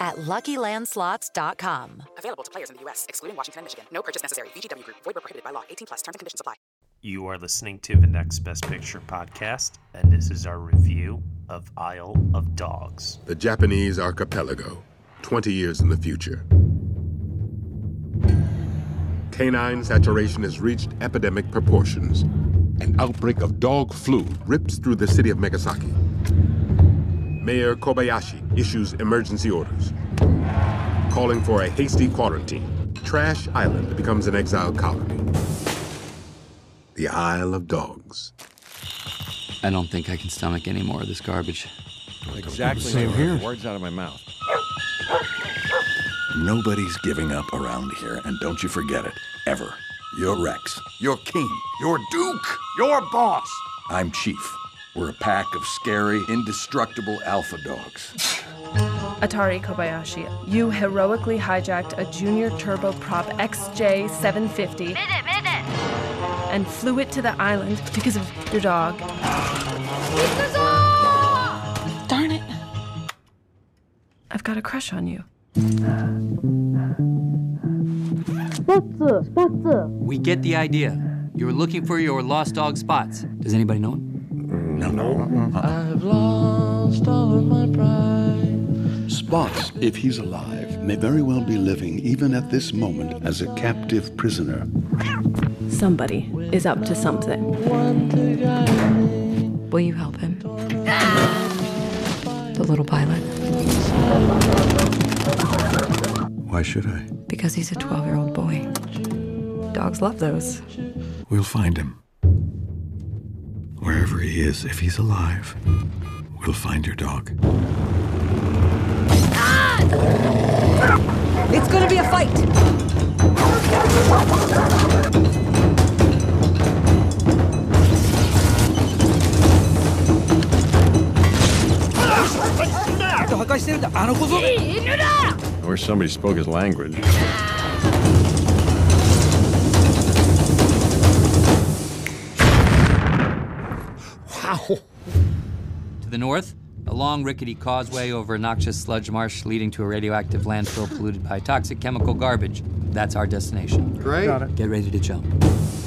at LuckyLandSlots.com. Available to players in the U.S., excluding Washington and Michigan. No purchase necessary. VGW Group. Void where prohibited by law. 18 plus. Terms and conditions apply. You are listening to the Next Best Picture podcast, and this is our review of Isle of Dogs. The Japanese archipelago, 20 years in the future. Canine saturation has reached epidemic proportions. An outbreak of dog flu rips through the city of Megasaki. Mayor Kobayashi issues emergency orders, calling for a hasty quarantine. Trash Island becomes an exile colony. The Isle of Dogs. I don't think I can stomach any more of this garbage. Exactly. Same here. Words out of my mouth. Nobody's giving up around here, and don't you forget it, ever. You're Rex. You're king. You're duke. You're boss. I'm chief. We're a pack of scary, indestructible alpha dogs. Atari Kobayashi, you heroically hijacked a junior turboprop XJ750 and flew it to the island because of your dog. Darn it. I've got a crush on you. We get the idea. You're looking for your lost dog spots. Does anybody know him? No, no. I have lost all of my pride. Spots, if he's alive, may very well be living even at this moment as a captive prisoner. Somebody is up to something. Will you help him? The little pilot. Why should I? Because he's a 12 year old boy. Dogs love those. We'll find him. Wherever he is, if he's alive, we'll find your dog. It's gonna be a fight! I wish somebody spoke his language. To the north, a long rickety causeway over a noxious sludge marsh leading to a radioactive landfill polluted by toxic chemical garbage. That's our destination. Great. Got it. Get ready to jump.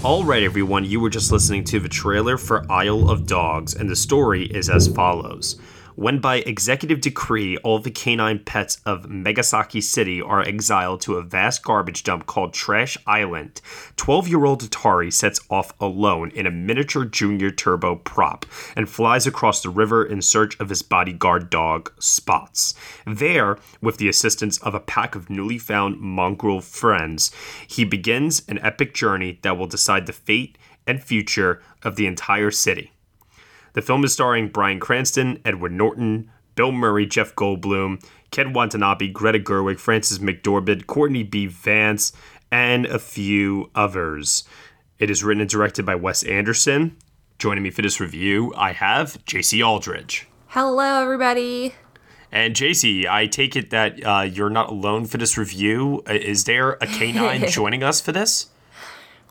All right, everyone, you were just listening to the trailer for Isle of Dogs, and the story is as follows. When by executive decree, all the canine pets of Megasaki City are exiled to a vast garbage dump called Trash Island, 12 year old Atari sets off alone in a miniature junior turbo prop and flies across the river in search of his bodyguard dog, Spots. There, with the assistance of a pack of newly found mongrel friends, he begins an epic journey that will decide the fate and future of the entire city. The film is starring Bryan Cranston, Edward Norton, Bill Murray, Jeff Goldblum, Ken Watanabe, Greta Gerwig, Frances McDormand, Courtney B. Vance, and a few others. It is written and directed by Wes Anderson. Joining me for this review, I have Jacey Aldredge. Hello, everybody. And Jacey, I take it that uh, you're not alone for this review. Is there a canine joining us for this?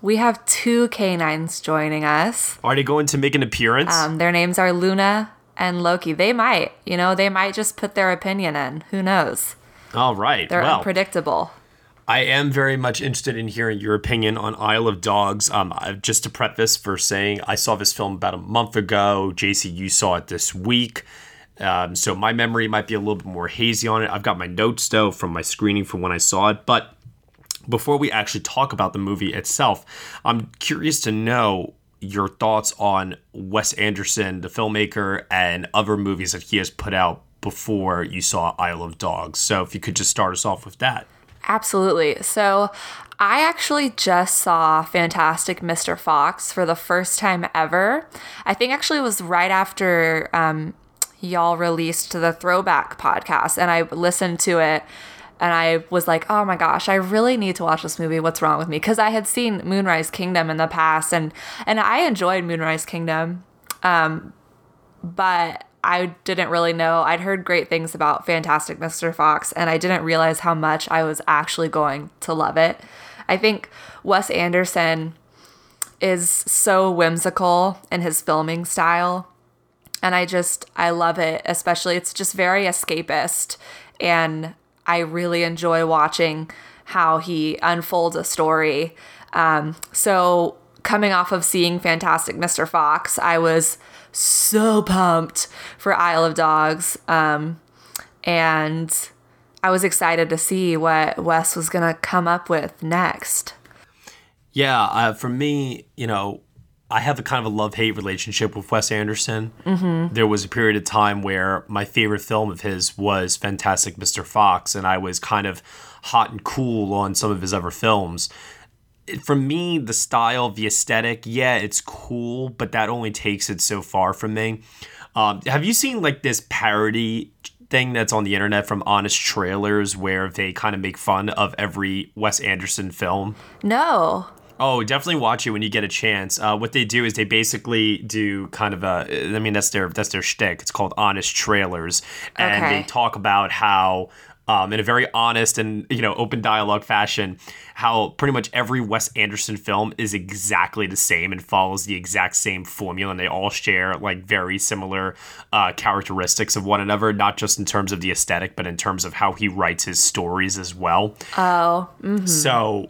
We have two canines joining us. Are they going to make an appearance? Um, their names are Luna and Loki. They might, you know, they might just put their opinion in. Who knows? All right. They're well, unpredictable. I am very much interested in hearing your opinion on Isle of Dogs. Um, just to preface for saying, I saw this film about a month ago. Jacey, you saw it this week. Um, so my memory might be a little bit more hazy on it. I've got my notes though from my screening from when I saw it. But before we actually talk about the movie itself, I'm curious to know your thoughts on Wes Anderson, the filmmaker, and other movies that he has put out before you saw Isle of Dogs. So if you could just start us off with that. Absolutely. So, I actually just saw Fantastic Mr. Fox for the first time ever. I think actually it was right after um, y'all released the Throwback podcast, and I listened to it and I was like, oh my gosh, I really need to watch this movie. What's wrong with me? Because I had seen Moonrise Kingdom in the past, and and I enjoyed Moonrise Kingdom, um, but I didn't really know. I'd heard great things about Fantastic Mr. Fox, and I didn't realize how much I was actually going to love it. I think Wes Anderson is so whimsical in his filming style. And I just, I love it, especially it's just very escapist. And I really enjoy watching how he unfolds a story. Um, so, coming off of seeing Fantastic Mr. Fox, I was so pumped for Isle of Dogs. Um, and I was excited to see what Wes was going to come up with next. Yeah, uh, for me, you know, I have a kind of a love hate relationship with Wes Anderson. Mm-hmm. There was a period of time where my favorite film of his was Fantastic Mr. Fox, and I was kind of hot and cool on some of his other films. For me, the style, the aesthetic, yeah, it's cool, but that only takes it so far from me. Um, have you seen like this parody thing that's on the internet from Honest Trailers where they kind of make fun of every Wes Anderson film? No. Oh, definitely watch it when you get a chance. Uh, what they do is they basically do kind of a. I mean, that's their that's their shtick. It's called honest trailers, and Okay. they talk about how, um, in a very honest and you know open dialogue fashion, how pretty much every Wes Anderson film is exactly the same and follows the exact same formula, and they all share like very similar uh, characteristics of one another, not just in terms of the aesthetic, but in terms of how he writes his stories as well. Oh. mhm. So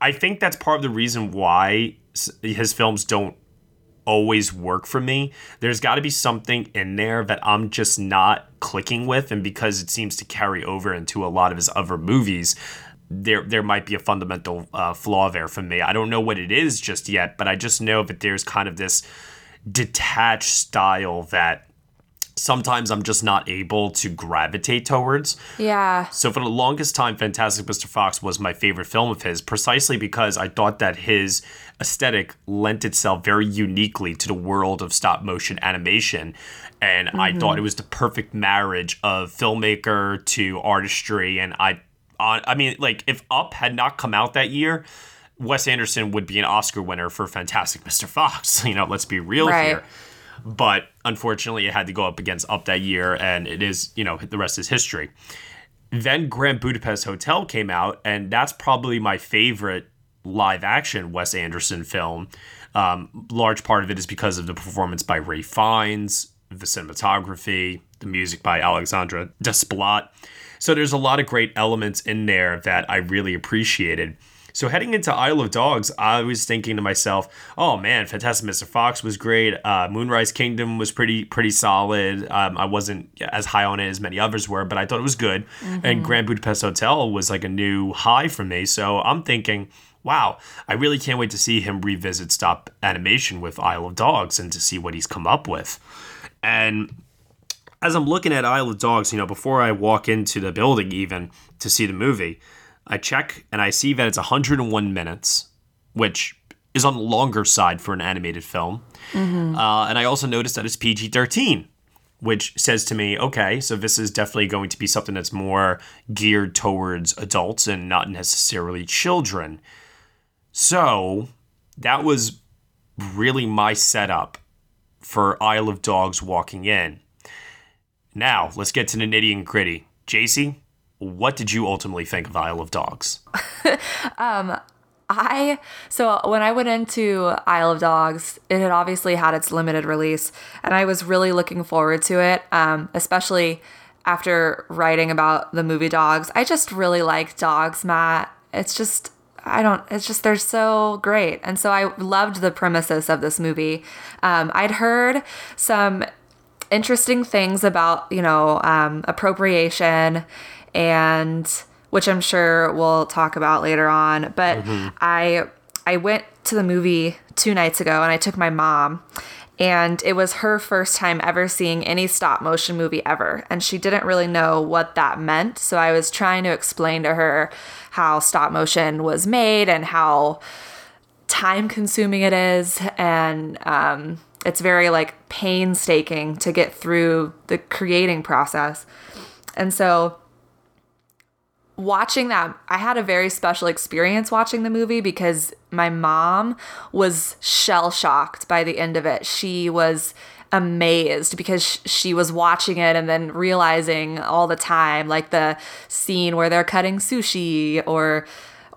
I think that's part of the reason why his films don't always work for me. There's got to be something in there that I'm just not clicking with and because it seems to carry over into a lot of his other movies, there there might be a fundamental uh, flaw there for me. I don't know what it is just yet, but I just know that there's kind of this detached style that sometimes I'm just not able to gravitate towards. Yeah. So for the longest time, Fantastic Mr. Fox was my favorite film of his, precisely because I thought that his aesthetic lent itself very uniquely to the world of stop motion animation. And I Mhm. thought it was the perfect marriage of filmmaker to artistry. And I, I I mean, like if Up had not come out that year, Wes Anderson would be an Oscar winner for Fantastic Mr. Fox. You know, let's be real Right. here but unfortunately it had to go up against up that year and it is you know the rest is history. Then grand budapest hotel came out and that's probably my favorite live action wes anderson film. Um, large part of it is because of the performance by ralph fiennes the cinematography the music by alexandre desplat. So there's a lot of great elements in there that i really appreciated so heading into Isle of Dogs, I was thinking to myself, "Oh man, Fantastic Mr. Fox was great. Uh, Moonrise Kingdom was pretty pretty solid. Um, I wasn't as high on it as many others were, but I thought it was good. Mhm. And Grand Budapest Hotel was like a new high for me. So I'm thinking, wow, I really can't wait to see him revisit stop animation with Isle of Dogs and to see what he's come up with. And as I'm looking at Isle of Dogs, you know, before I walk into the building even to see the movie, I check and I see that it's 101 minutes, which is on the longer side for an animated film. Mhm. Uh, and I also noticed that it's PG 13, which says to me, okay, so this is definitely going to be something that's more geared towards adults and not necessarily children. So that was really my setup for Isle of Dogs walking in. Now, let's get to the nitty and gritty. Jacey, what did you ultimately think of Isle of Dogs? Um, I so when I went into Isle of Dogs, it had obviously had its limited release, and I was really looking forward to it. Um, especially after writing about the movie Dogs, I just really like dogs, Matt. It's just I don't. It's just they're so great, and so I loved the premises of this movie. Um, I'd heard some interesting things about you know um, appropriation and which i'm sure we'll talk about later on but Mhm. i i went to the movie two nights ago and i took my mom and it was her first time ever seeing any stop motion movie ever and she didn't really know what that meant so i was trying to explain to her how stop motion was made and how time consuming it is and um, it's very like painstaking to get through the creating process and so watching that, I had a very special experience watching the movie because my mom was shell shocked by the end of it. She was amazed because she was watching it and then realizing all the time, like the scene where they're cutting sushi or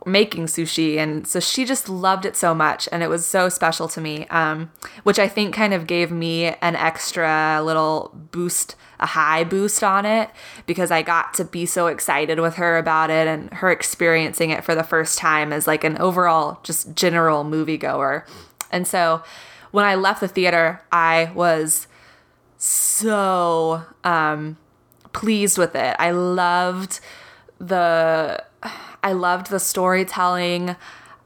making sushi and so she just loved it so much and it was so special to me um, which i think kind of gave me an extra little boost a high boost on it because i got to be so excited with her about it and her experiencing it for the first time as like an overall just general moviegoer. And so when i left the theater i was so um, pleased with it. I loved the I loved the storytelling.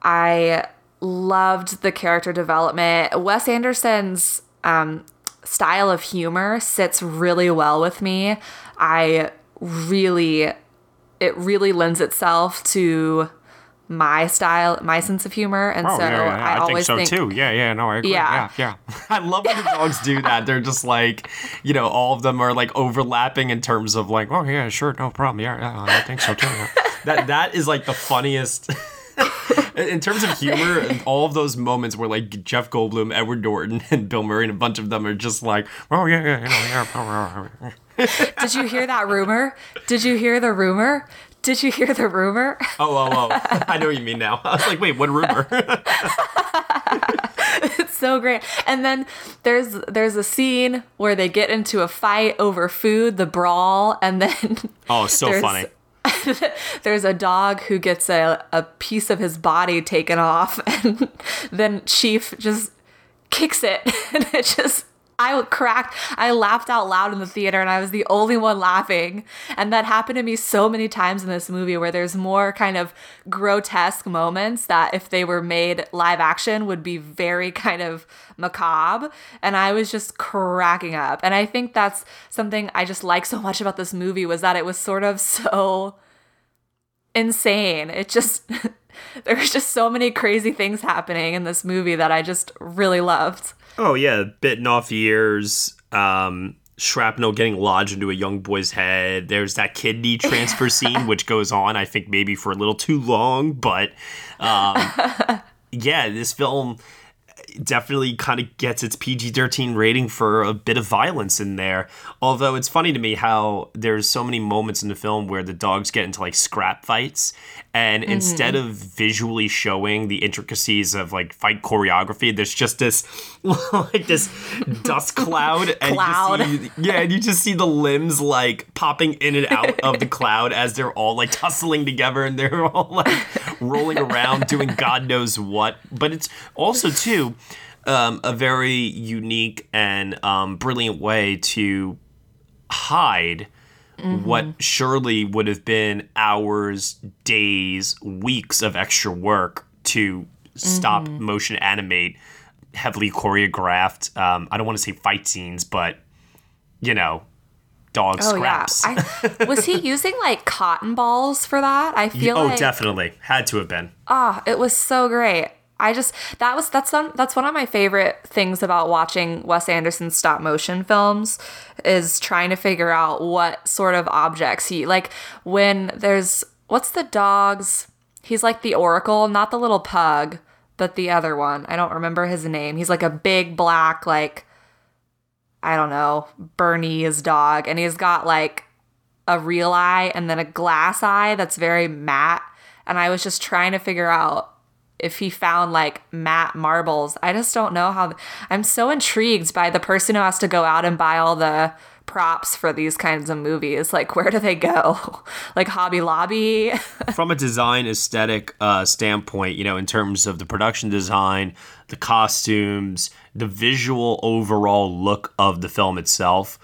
I loved the character development. Wes Anderson's um, style of humor sits really well with me. I really, it really lends itself to my style, my sense of humor, and Oh, so yeah, yeah. I, I, always think so too. Yeah, yeah, no, I agree. Yeah. Yeah, yeah. I love when the dogs do that. They're just like, you know, all of them are like overlapping in terms of like, oh yeah, sure, no problem. Yeah, yeah I think so too. Yeah. that that is like the funniest. in terms of humor, all of those moments where like Jeff Goldblum, Edward Norton, and Bill Murray, and a bunch of them are just like, oh yeah, yeah, know, yeah. Did you hear that rumor? Did you hear the rumor? Did you hear the rumor? Oh, oh, oh. I know what you mean now. I was like, wait, what rumor? it's so great. And then there's there's a scene where they get into a fight over food, the brawl, and then oh, so funny. there's a dog who gets a, a piece of his body taken off and then chief just kicks it and it just I cracked. I laughed out loud in the theater and I was the only one laughing. And that happened to me so many times in this movie where there's more kind of grotesque moments that if they were made live action would be very kind of macabre. And I was just cracking up. And I think that's something I just like so much about this movie was that it was sort of so insane. It just there's just so many crazy things happening in this movie that I just really loved. Oh yeah, bitten off ears, um, shrapnel getting lodged into a young boy's head. There's that kidney transfer scene, which goes on, I think maybe for a little too long, but um, yeah, this film definitely kind of gets its PG-13 rating for a bit of violence in there. Although it's funny to me how there's so many moments in the film where the dogs get into like scrap fights and Mm-hmm. instead of visually showing the intricacies of like fight choreography, there's just this like this dust cloud and Cloud. You just see, yeah, and you just see the limbs like popping in and out of the cloud as they're all like tussling together and they're all like rolling around doing God knows what. But it's also too um, a very unique and um, brilliant way to hide what surely would have been hours, days, weeks of extra work to stop motion animate heavily choreographed. Um, I don't want to say fight scenes, but you know, dog scraps. Oh, yeah. I, was he using like cotton balls for that? I feel oh, like definitely had to have been. Ah, it was so great. I just that was that's one that's one of my favorite things about watching Wes Anderson's stop motion films is trying to figure out what sort of objects he like when there's what's the dog's he's like the oracle, not the little pug, but the other one. I don't remember his name. He's like a big black like I don't know, Bernie's dog and he's got like a real eye and then a glass eye that's very matte and I was just trying to figure out if he found like matte marbles. I just don't know how. I'm so intrigued by the person who has to go out and buy all the props for these kinds of movies. Like, where do they go? like Hobby Lobby? From a design aesthetic uh, standpoint, you know, in terms of the production design, the costumes, the visual overall look of the film itself,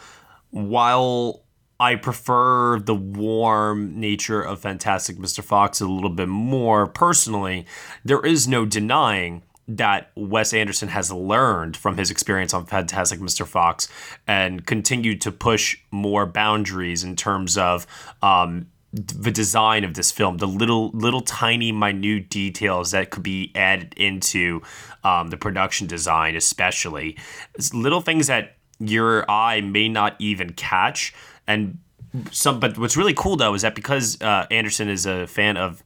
while I prefer the warm nature of Fantastic Mr. Fox a little bit more personally. There is no denying that Wes Anderson has learned from his experience on Fantastic Mr. Fox and continued to push more boundaries in terms of um, the design of this film, the little, little tiny, minute details that could be added into um, the production design, especially It's little things that your eye may not even catch and some, but what's really cool though is that because uh, Anderson is a fan of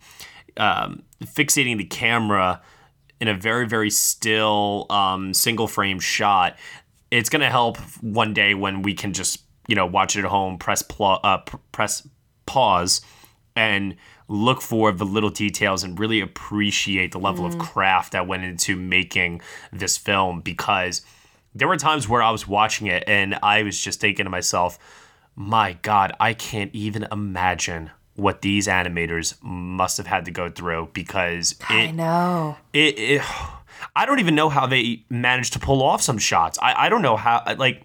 um, fixating the camera in a very very still um, single frame shot, it's gonna help one day when we can just you know watch it at home, press pl- uh, pr- press pause, and look for the little details and really appreciate the level Mm. of craft that went into making this film because there were times where I was watching it and I was just thinking to myself, my God, I can't even imagine what these animators must have had to go through because I know. it, it I don't even know how they managed to pull off some shots. I, I don't know how like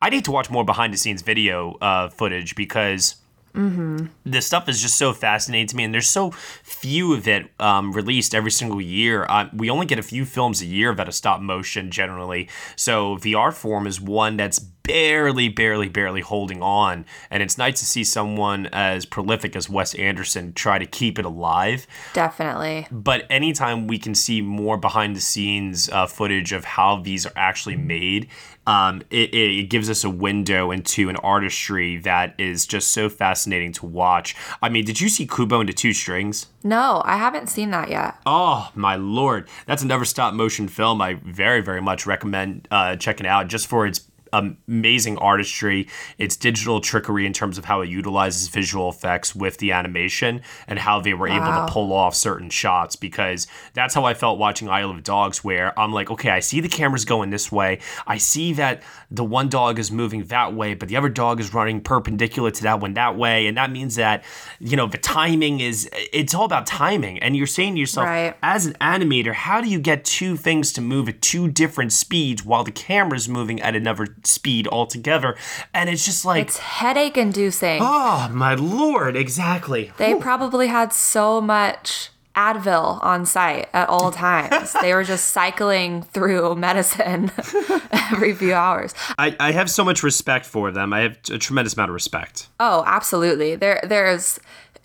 I need to watch more behind the scenes video uh, footage because Mm-hmm. this stuff is just so fascinating to me, and there's so few of it um, released every single year. Uh, we only get a few films a year that are stop motion generally, so the art form is one that's barely, barely, barely holding on, and it's nice to see someone as prolific as Wes Anderson try to keep it alive. Definitely. But anytime we can see more behind the scenes uh, footage of how these are actually made, um, it, it gives us a window into an artistry that is just so fascinating to watch. I mean, did you see Kubo and the Two Strings? No, I haven't seen that yet. Oh my lord, that's another stop motion film. I very very much recommend uh, checking out just for its amazing artistry, its digital trickery in terms of how it utilizes visual effects with the animation and how they were able to pull off certain shots because that's how I felt watching Isle of Dogs where I'm like, okay, I see the camera's going this way. I see that the one dog is moving that way, but the other dog is running perpendicular to that one that way. And that means that, you know, the timing is, it's all about timing. And you're saying to yourself, Right. as an animator, how do you get two things to move at two different speeds while the camera's moving at another speed altogether? And it's just like, It's headache inducing. oh my lord, exactly. They probably had so much Advil on site at all times. they were just cycling through medicine every few hours. I, I have so much respect for them. I have a tremendous amount of respect. Oh, absolutely. There there's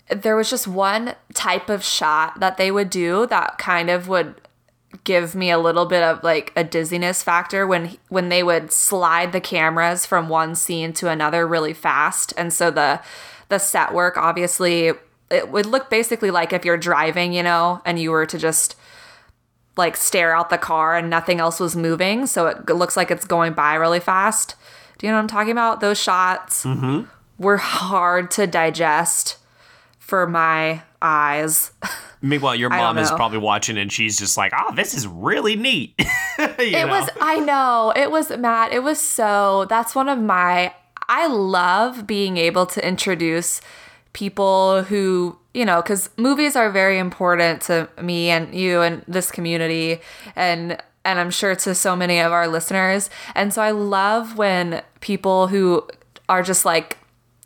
there was just one type of shot that they would do that kind of would give me a little bit of like a dizziness factor when when they would slide the cameras from one scene to another really fast. And so the the set work obviously it would look basically like if you're driving you know and you were to just like stare out the car and nothing else was moving. So it looks like it's going by really fast. Do you know what i'm talking about? Those shots Mm-hmm. were hard to digest for my eyes Meanwhile, your mom is probably watching and she's just like, oh, this is really neat. It know? was i know it was matt it was so that's one of my i love being able to introduce people who you know because movies are very important to me and you and this community and and i'm sure to so many of our listeners and so i love when people who are just like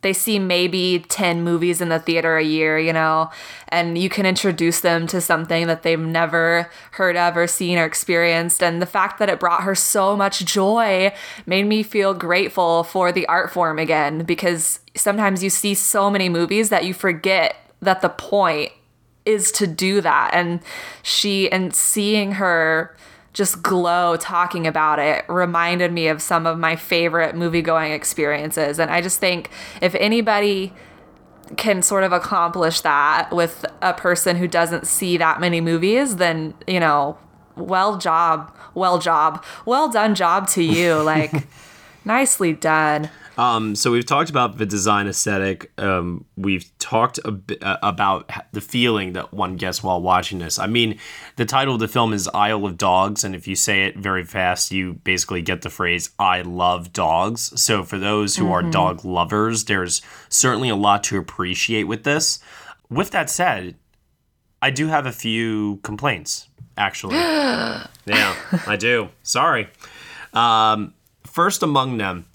they see maybe 10 movies in the theater a year, you know, and you can introduce them to something that they've never heard of or seen or experienced. And the fact that it brought her so much joy made me feel grateful for the art form again, because sometimes you see so many movies that you forget that the point is to do that. And she, and seeing her just glow talking about it reminded me of some of my favorite movie going experiences. And I just think if anybody can sort of accomplish that with a person who doesn't see that many movies, then, you know, well job, well job, well done job to you. Like, nicely done. Um, so we've talked about the design aesthetic. Um, we've talked a bit uh, about the feeling that one gets while watching this. I mean, the title of the film is Isle of Dogs, and if you say it very fast, you basically get the phrase "I love dogs." So for those who are Mhm. dog lovers, there's certainly a lot to appreciate with this. With that said, I do have a few complaints, actually. Yeah, I do. Sorry. Um, first among them,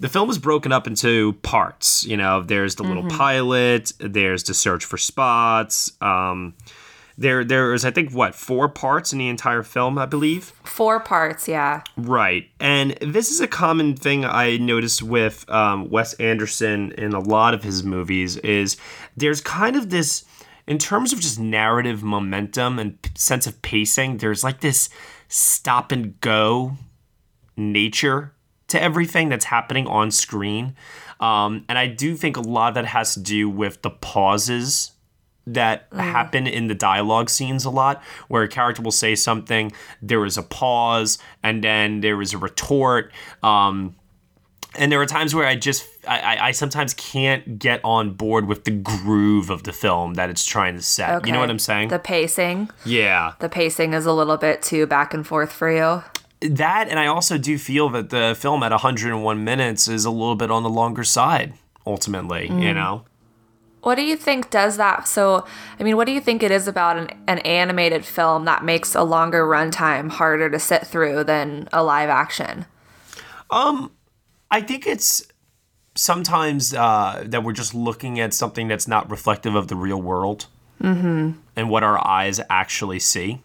the film is broken up into parts. You know, there's the little Mhm. pilot, there's the search for spots. Um, there, there's I think what four parts in the entire film, I believe. Four parts, yeah. Right. And this is a common thing I noticed with um, Wes Anderson in a lot of his movies is there's kind of this in terms of just narrative momentum and p- sense of pacing, there's like this stop and go nature to everything that's happening on screen. Um, and I do think a lot of that has to do with the pauses that happen in the dialogue scenes a lot, where a character will say something, there is a pause, and then there is a retort. Um, and there are times where I just I, I- I sometimes can't get on board with the groove of the film that it's trying to set. You know what I'm saying? The pacing. yeah. The pacing is a little bit too back and forth for you. That and I also do feel that the film at 101 minutes is a little bit on the longer side ultimately, you Mm. know. What do you think does that? So, I mean, what do you think it is about an, an animated film that makes a longer runtime harder to sit through than a live action? Um I think it's sometimes uh, that we're just looking at something that's not reflective of the real world Mm-hmm. and what our eyes actually see.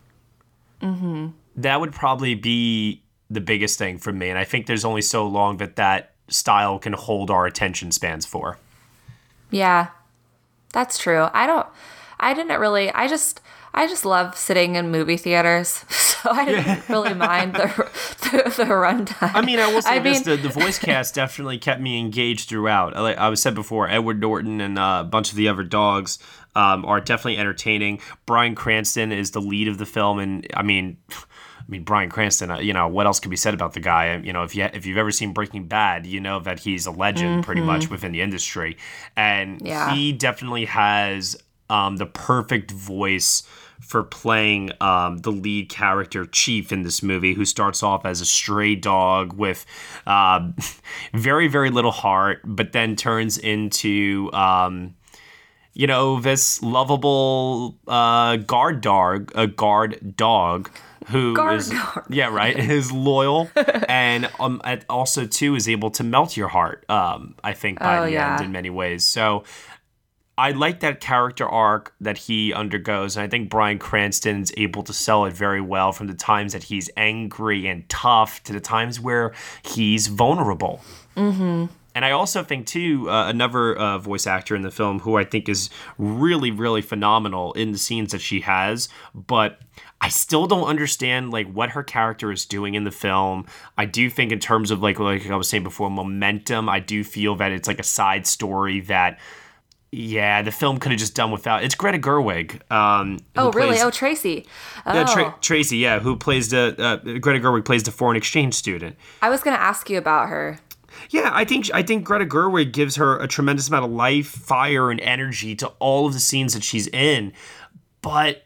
Mm-hmm. That would probably be the biggest thing for me and i think there's only so long that that style can hold our attention spans for Yeah, that's true. I don't. I didn't really. I just. I just love sitting in movie theaters, so I didn't really mind the the, the runtime. i mean i will say I this mean- the, the voice cast definitely kept me engaged throughout like i was said before edward norton and uh, a bunch of the other dogs um, are definitely entertaining bryan cranston is the lead of the film and i mean I mean, Bryan Cranston. uh, You know, what else could be said about the guy? You know, if you if you've ever seen Breaking Bad, you know that he's a legend, pretty Mhm. much within the industry, and Yeah. he definitely has um, the perfect voice for playing um, the lead character Chief in this movie, who starts off as a stray dog with uh, very very little heart, but then turns into. Um, you know this lovable uh, guard dog, a guard dog who Guard is- yeah right is loyal and um also too is able to melt your heart. Um, I think by Oh, the yeah. end in many ways. So. I like that character arc that he undergoes, and I think Bryan Cranston's able to sell it very well from the times that he's angry and tough to the times where he's vulnerable. Mm-hmm. And I also think too uh, another uh, voice actor in the film who I think is really really phenomenal in the scenes that she has, but I still don't understand like what her character is doing in the film. I do think in terms of like like I was saying before momentum, I do feel that it's like a side story that yeah, the film could have just done without. It's Greta Gerwig. Um, Oh, really? Oh, Tracy. Oh, uh, Tra- Tracy, yeah, who plays the uh, Greta Gerwig plays the foreign exchange student. I was gonna ask you about her. Yeah, I think I think Greta Gerwig gives her a tremendous amount of life, fire, and energy to all of the scenes that she's in. But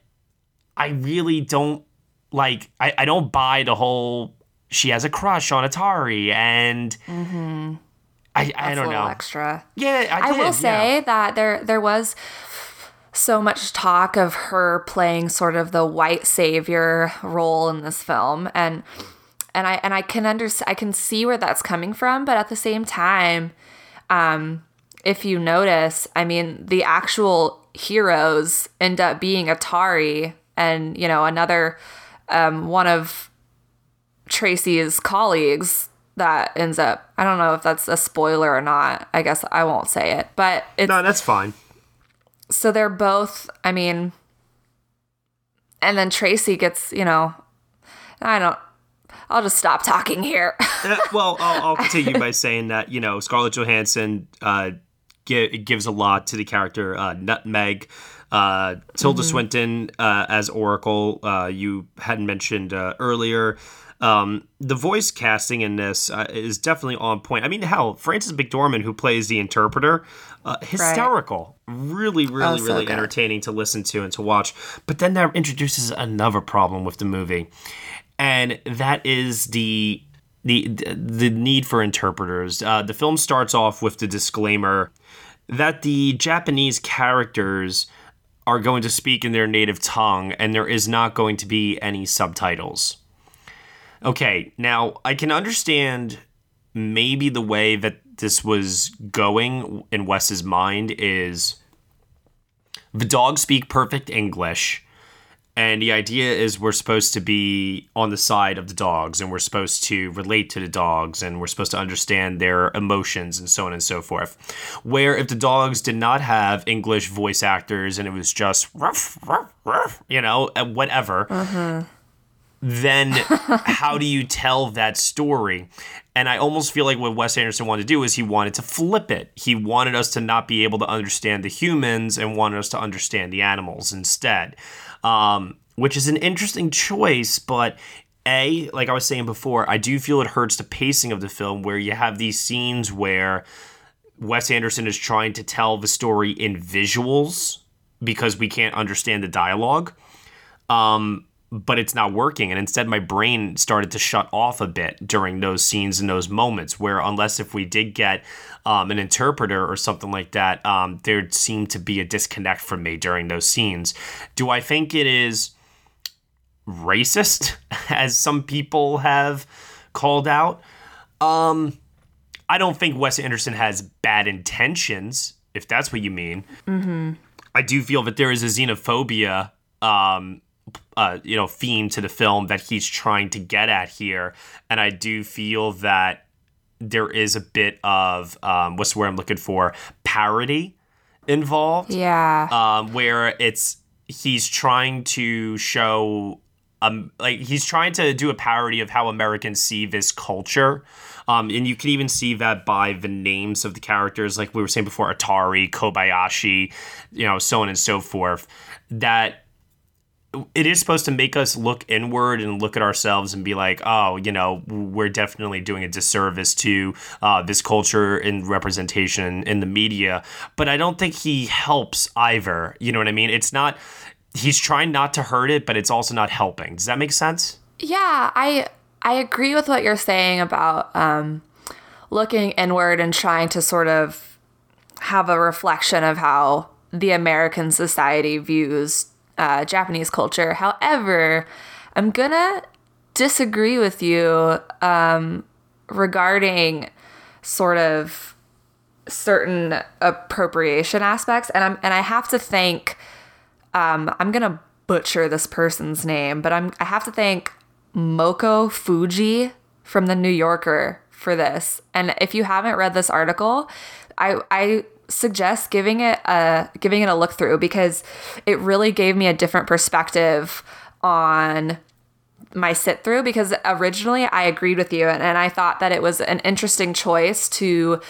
I really don't like. I, I don't buy the whole. She has a crush on Atari, and Mm-hmm. I I That's don't a little know. extra. Yeah, I, will say yeah. that there there was so much talk of her playing sort of the white savior role in this film and and I and I can under I can see where that's coming from but at the same time um if you notice I mean the actual heroes end up being Atari and you know another um one of Tracy's colleagues that ends up I don't know if that's a spoiler or not. I guess I won't say it. But it's No, that's fine. so they're both I mean and then Tracy gets, you know, I don't I'll just stop talking here. Uh, well, I'll, I'll continue by saying that you know Scarlett Johansson uh, gi- gives a lot to the character uh, Nutmeg. Uh, Tilda Mhm. Swinton uh, as Oracle, uh, you hadn't mentioned uh, earlier. Um, the voice casting in this uh, is definitely on point. I mean, hell, Frances McDormand, who plays the interpreter, uh, hysterical, really, really, Oh, so really good. entertaining to listen to and to watch. But then that introduces another problem with the movie, and that is the the the need for interpreters. Uh, the film starts off with the disclaimer that the Japanese characters are going to speak in their native tongue, and there is not going to be any subtitles. Okay, now I can understand maybe the way that this was going in Wes's mind is the dogs speak perfect English, and the idea is we're supposed to be on the side of the dogs and we're supposed to relate to the dogs and we're supposed to understand their emotions and so on and so forth. Where if the dogs did not have English voice actors and it was just ruff, ruff, ruff, you know, uh, whatever, then how do you tell that story? And I almost feel like what Wes Anderson wanted to do is he wanted to flip it. He wanted us to not be able to understand the humans and wanted us to understand the animals instead, um, which is an interesting choice. But a, like I was saying before, I do feel it hurts the pacing of the film where you have these scenes where Wes Anderson is trying to tell the story in visuals because we can't understand the dialogue. Um, but it's not working. And instead, my brain started to shut off a bit during those scenes and those moments where, unless if we did get um, an interpreter or something like that, um, there seemed to be a disconnect from me during those scenes. Do I think it is racist, as some people have called out? Um, I don't think Wes Anderson has bad intentions, if that's what you mean. Mm-hmm. I do feel that there is a xenophobia um, uh, you know theme to the film that he's trying to get at here, and I do feel that there is a bit of um, what's the word I'm looking for parody involved. Yeah. Um, where it's he's trying to show um like he's trying to do a parody of how Americans see this culture. Um, and you can even see that by the names of the characters, like we were saying before, Atari, Kobayashi, you know, so on and so forth. That it is supposed to make us look inward and look at ourselves and be like, oh, you know, we're definitely doing a disservice to uh, this culture and representation in the media. But I don't think he helps either. You know what I mean? It's not. He's trying not to hurt it, but it's also not helping. Does that make sense? Yeah, I I agree with what you're saying about um, looking inward and trying to sort of have a reflection of how the American society views uh, Japanese culture. However, I'm gonna disagree with you um, regarding sort of certain appropriation aspects, and I'm and I have to thank. Um, I'm gonna butcher this person's name, but I'm I have to thank Moeko Fujii from the New Yorker for this. And if you haven't read this article, I I suggest giving it a giving it a look through because it really gave me a different perspective on my sit through because originally I agreed with you and, and I thought that it was an interesting choice to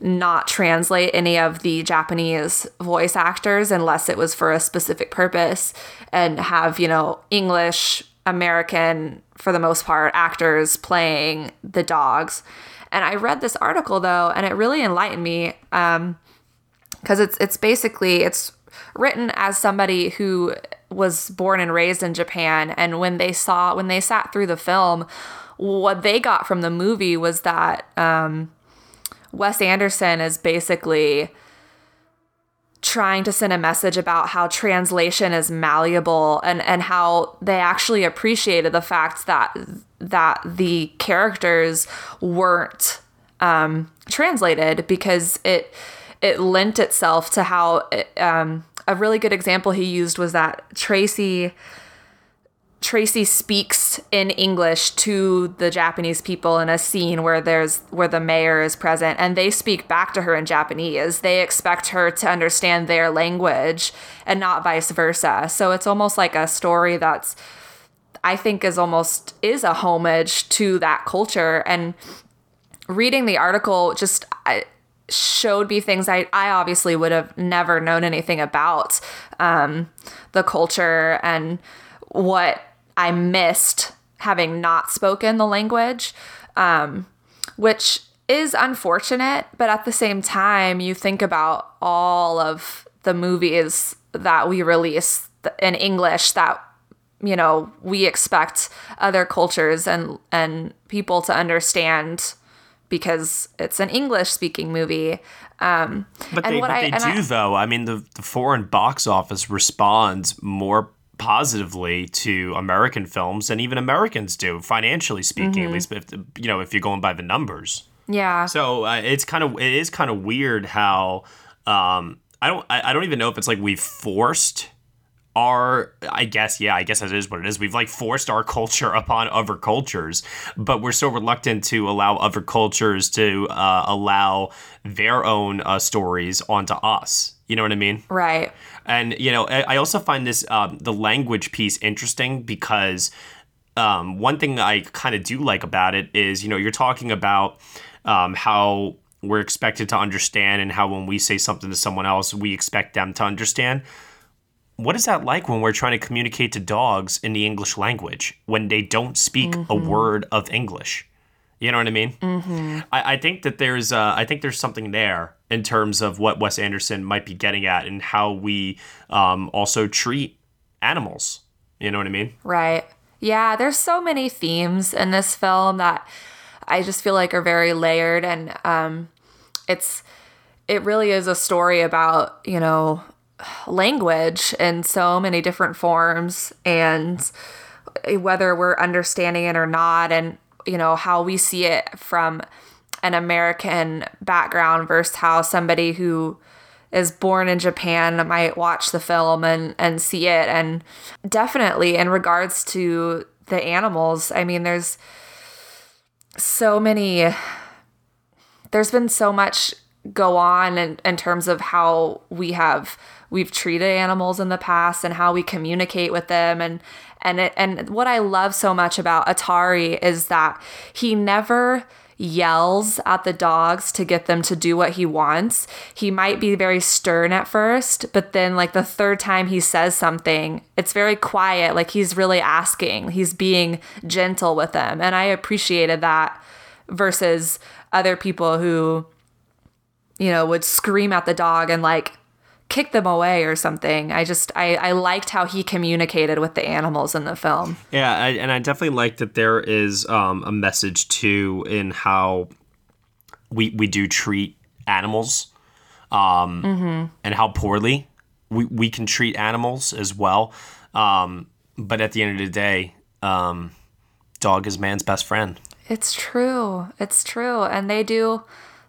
not translate any of the Japanese voice actors unless it was for a specific purpose and have, you know, English, American, for the most part, actors playing the dogs. And I read this article though, and it really enlightened me. Um, because it's it's basically it's written as somebody who was born and raised in Japan and when they saw when they sat through the film what they got from the movie was that um, Wes Anderson is basically trying to send a message about how translation is malleable and and how they actually appreciated the fact that that the characters weren't um, translated because it it lent itself to how it, um, a really good example he used was that Tracy Tracy speaks in English to the Japanese people in a scene where there's where the mayor is present and they speak back to her in Japanese. They expect her to understand their language and not vice versa. So it's almost like a story that's I think is almost is a homage to that culture and reading the article just I, showed me things I, I obviously would have never known anything about um, the culture and what I missed having not spoken the language, um, which is unfortunate. But at the same time, you think about all of the movies that we release in English that you know we expect other cultures and and people to understand because it's an English speaking movie. Um, but they, but I, they do, I, though. I mean, the, the foreign box office responds more positively to American films than even Americans do, financially speaking. Mm-hmm. At least, if you know, if you're going by the numbers. Yeah. So uh, it's kind of it is kind of weird how um, I don't I, I don't even know if it's like we've forced our i guess yeah i guess that is what it is. We've like forced our culture upon other cultures but we're so reluctant to allow other cultures to uh, allow their own uh, stories onto us. You know what i mean? Right. And you know i also find this um, the language piece interesting because um, one thing I kind of do like about it is, you know, you're talking about um, how we're expected to understand and how when we say something to someone else, we expect them to understand. What is that like when we're trying to communicate to dogs in the English language when they don't speak a Mhm. word of English? You know what I mean? Mm-hmm. I, I think that there's uh, I think there's something there in terms of what Wes Anderson might be getting at and how we um, also treat animals. You know what I mean? Right. Yeah, there's so many themes in this film that I just feel like are very layered and um it's it really is a story about, you know, language in so many different forms and whether we're understanding it or not and you know how we see it from an American background versus how somebody who is born in Japan might watch the film and and see it. And definitely in regards to the animals I mean there's so many there's been so much go on in, in terms of how we have we've treated animals in the past and how we communicate with them and and it, and what I love so much about Atari is that he never yells at the dogs to get them to do what he wants. He might be very stern at first, but then like the third time he says something, it's very quiet, like he's really asking. He's being gentle with them, and I appreciated that versus other people who you know would scream at the dog and like kick them away or something. I just I I liked how he communicated with the animals in the film. Yeah, I, and I definitely like that there is um, a message too in how we we do treat animals, um, Mhm. and how poorly we we can treat animals as well. Um, but at the end of the day, um, dog is man's best friend. It's true. It's true. And they do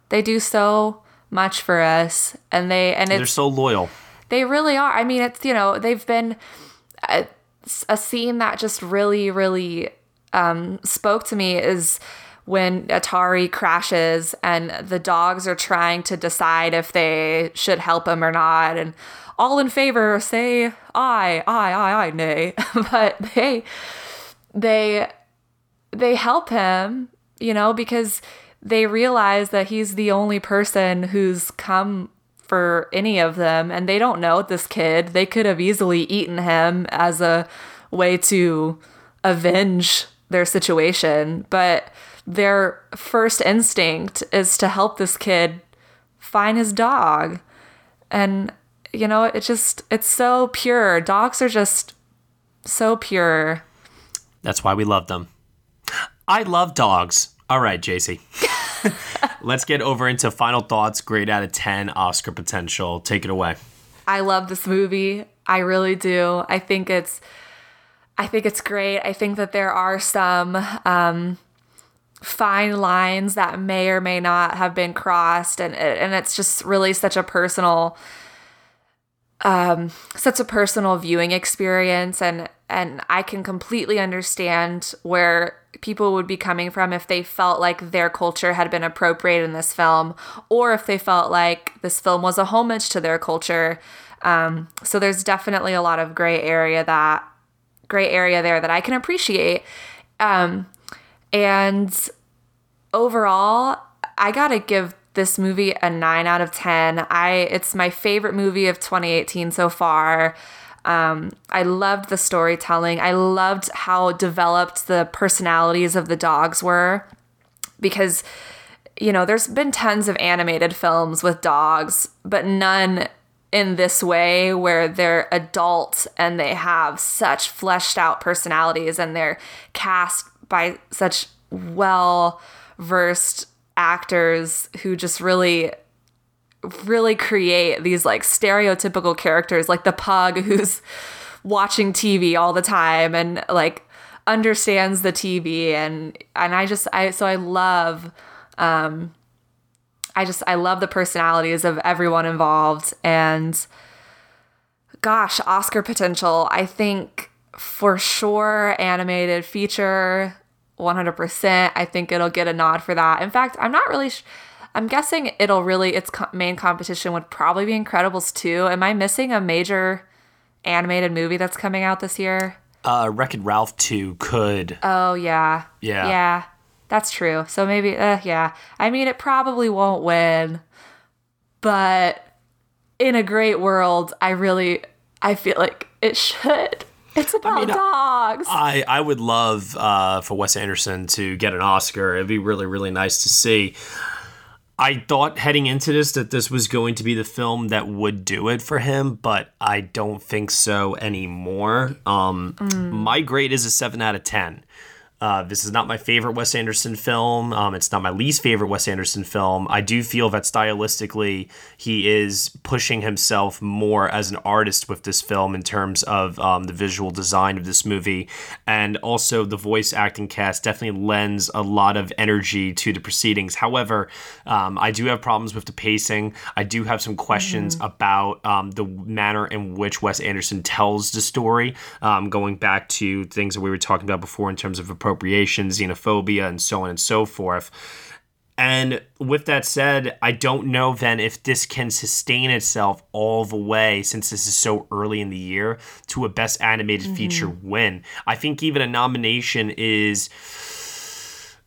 they do so much for us and they and They're so loyal. They really are. I mean, it's, you know, they've been a, a scene that just really, really um, spoke to me is when Atari crashes and the dogs are trying to decide if they should help him or not. And all in favor say I, I, I, I, nay. but they, they, they help him, you know, because they realize that he's the only person who's come for any of them and they don't know this kid. They could have easily eaten him as a way to avenge their situation, but their first instinct is to help this kid find his dog. And you know, it just it's so pure. Dogs are just so pure. That's why we love them. I love dogs. All right, Jacey. Let's get over into final thoughts. Grade out of 10, Oscar potential. Take it away. I love this movie. I really do. I think it's I think it's great. I think that there are some um fine lines that may or may not have been crossed and and it's just really such a personal um such a personal viewing experience and and I can completely understand where people would be coming from if they felt like their culture had been appropriated in this film or if they felt like this film was a homage to their culture. Um, so there's definitely a lot of gray area that gray area there that I can appreciate. Um, and overall I gotta give this movie a 9 out of 10 I it's my favorite movie of 2018 so far um, I loved the storytelling. I loved how developed the personalities of the dogs were because, you know, there's been tons of animated films with dogs, but none in this way where they're adults and they have such fleshed out personalities and they're cast by such well versed actors who just really really create these like stereotypical characters like the pug who's watching TV all the time and like understands the TV and and I just I so I love um I just I love the personalities of everyone involved and gosh, Oscar potential. I think for sure animated feature 100%. I think it'll get a nod for that. In fact, I'm not really sh- I'm guessing it'll really its co- main competition would probably be Incredibles 2. Am I missing a major animated movie that's coming out this year? Uh, Wreck It Ralph 2 could. Oh yeah. Yeah. Yeah. That's true. So maybe uh, yeah. I mean it probably won't win. But in a great world, I really I feel like it should. It's about dogs. I, I would love uh, for Wes Anderson to get an Oscar. It'd be really, really nice to see. I thought heading into this that this was going to be the film that would do it for him, but I don't think so anymore. Um, My grade is a 7 out of 10. Uh, this is not my favorite Wes Anderson film. Um, it's not my least favorite Wes Anderson film. I do feel that stylistically, he is pushing himself more as an artist with this film in terms of um, the visual design of this movie. And also, the voice acting cast definitely lends a lot of energy to the proceedings. However, um, I do have problems with the pacing. I do have some questions about um, the manner in which Wes Anderson tells the story, um, going back to things that we were talking about before in terms of appropriation, xenophobia, and so on and so forth. And with that said, I don't know then if this can sustain itself all the way since this is so early in the year to a best animated mm-hmm. feature win. I think even a nomination is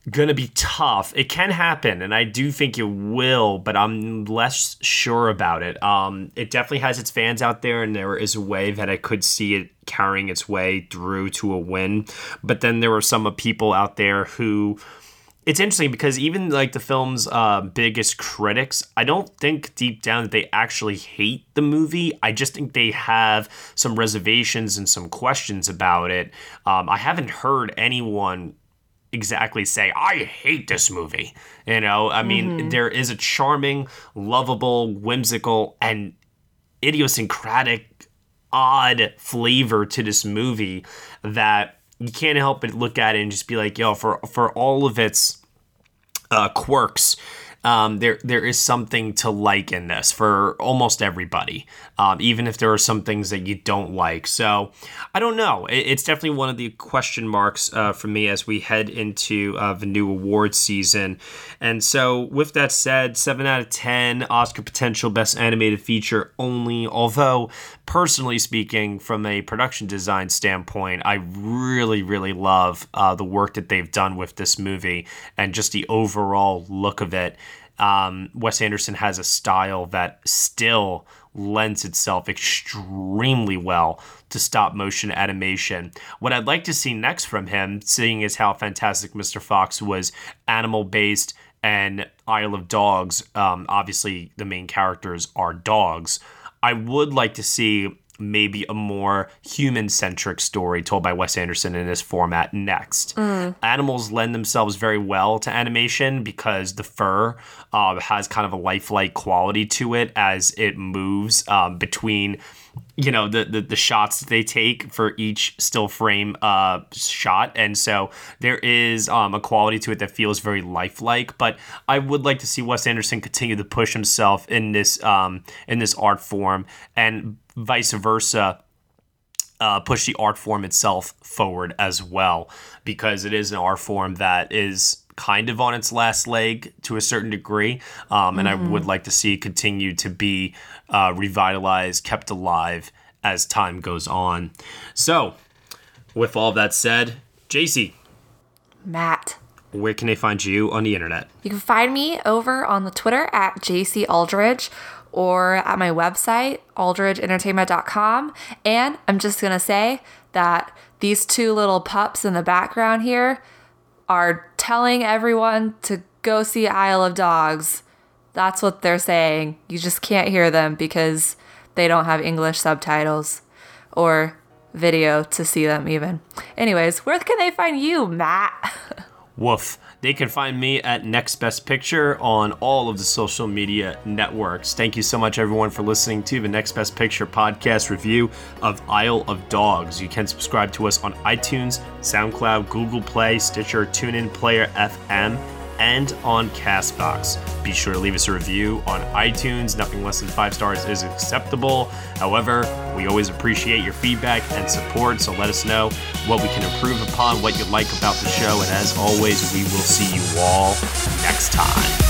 gonna be tough. It can happen, and I do think it will, but I'm less sure about it. Um, it definitely has its fans out there, and there is a way that I could see it carrying its way through to a win. But then there were some people out there who. It's interesting because even like the film's uh, biggest critics, I don't think deep down that they actually hate the movie. I just think they have some reservations and some questions about it. Um, I haven't heard anyone exactly say I hate this movie. You know, I mean, there is a charming, lovable, whimsical, and idiosyncratic, odd flavor to this movie that you can't help but look at it and just be like, yo, for for all of its uh, quirks. Um, there, there is something to like in this for almost everybody, um, even if there are some things that you don't like. So, I don't know. It, it's definitely one of the question marks uh, for me as we head into uh, the new award season. And so, with that said, seven out of ten Oscar potential Best Animated Feature only. Although, personally speaking, from a production design standpoint, I really, really love uh, the work that they've done with this movie and just the overall look of it. Um, Wes Anderson has a style that still lends itself extremely well to stop motion animation. What I'd like to see next from him, seeing as how fantastic Mr. Fox was animal based and Isle of Dogs, um, obviously the main characters are dogs. I would like to see maybe a more human centric story told by Wes Anderson in this format next. Animals lend themselves very well to animation because the fur uh, has kind of a lifelike quality to it as it moves um, between you know the, the the shots they take for each still frame uh shot. And so there is um a quality to it that feels very lifelike but i would like to see wes anderson continue to push himself in this um in this art form and vice versa uh, push the art form itself forward as well because it is an art form that is kind of on its last leg to a certain degree um, and i would like to see it continue to be uh, revitalized kept alive as time goes on so with all that said jacey Matt. where can they find you on the internet You can find me over on the Twitter at Jacey Aldredge or at my website, aldredgeentertainment.com. And I'm just going to say that these two little pups in the background here are telling everyone to go see Isle of Dogs. That's what they're saying. You just can't hear them because they don't have English subtitles or video to see them, even. Anyways, where can they find you, Matt? Woof. They can find me at Next Best Picture on all of the social media networks. Thank you so much, everyone, for listening to the Next Best Picture podcast review of Isle of Dogs. You can subscribe to us on iTunes, SoundCloud, Google Play, Stitcher, TuneIn, Player FM, and on Castbox. Be sure to leave us a review on iTunes. Nothing less than five stars is acceptable. However, we always appreciate your feedback and support, so let us know what we can improve upon, what you like about the show, and as always, we will see you all next time.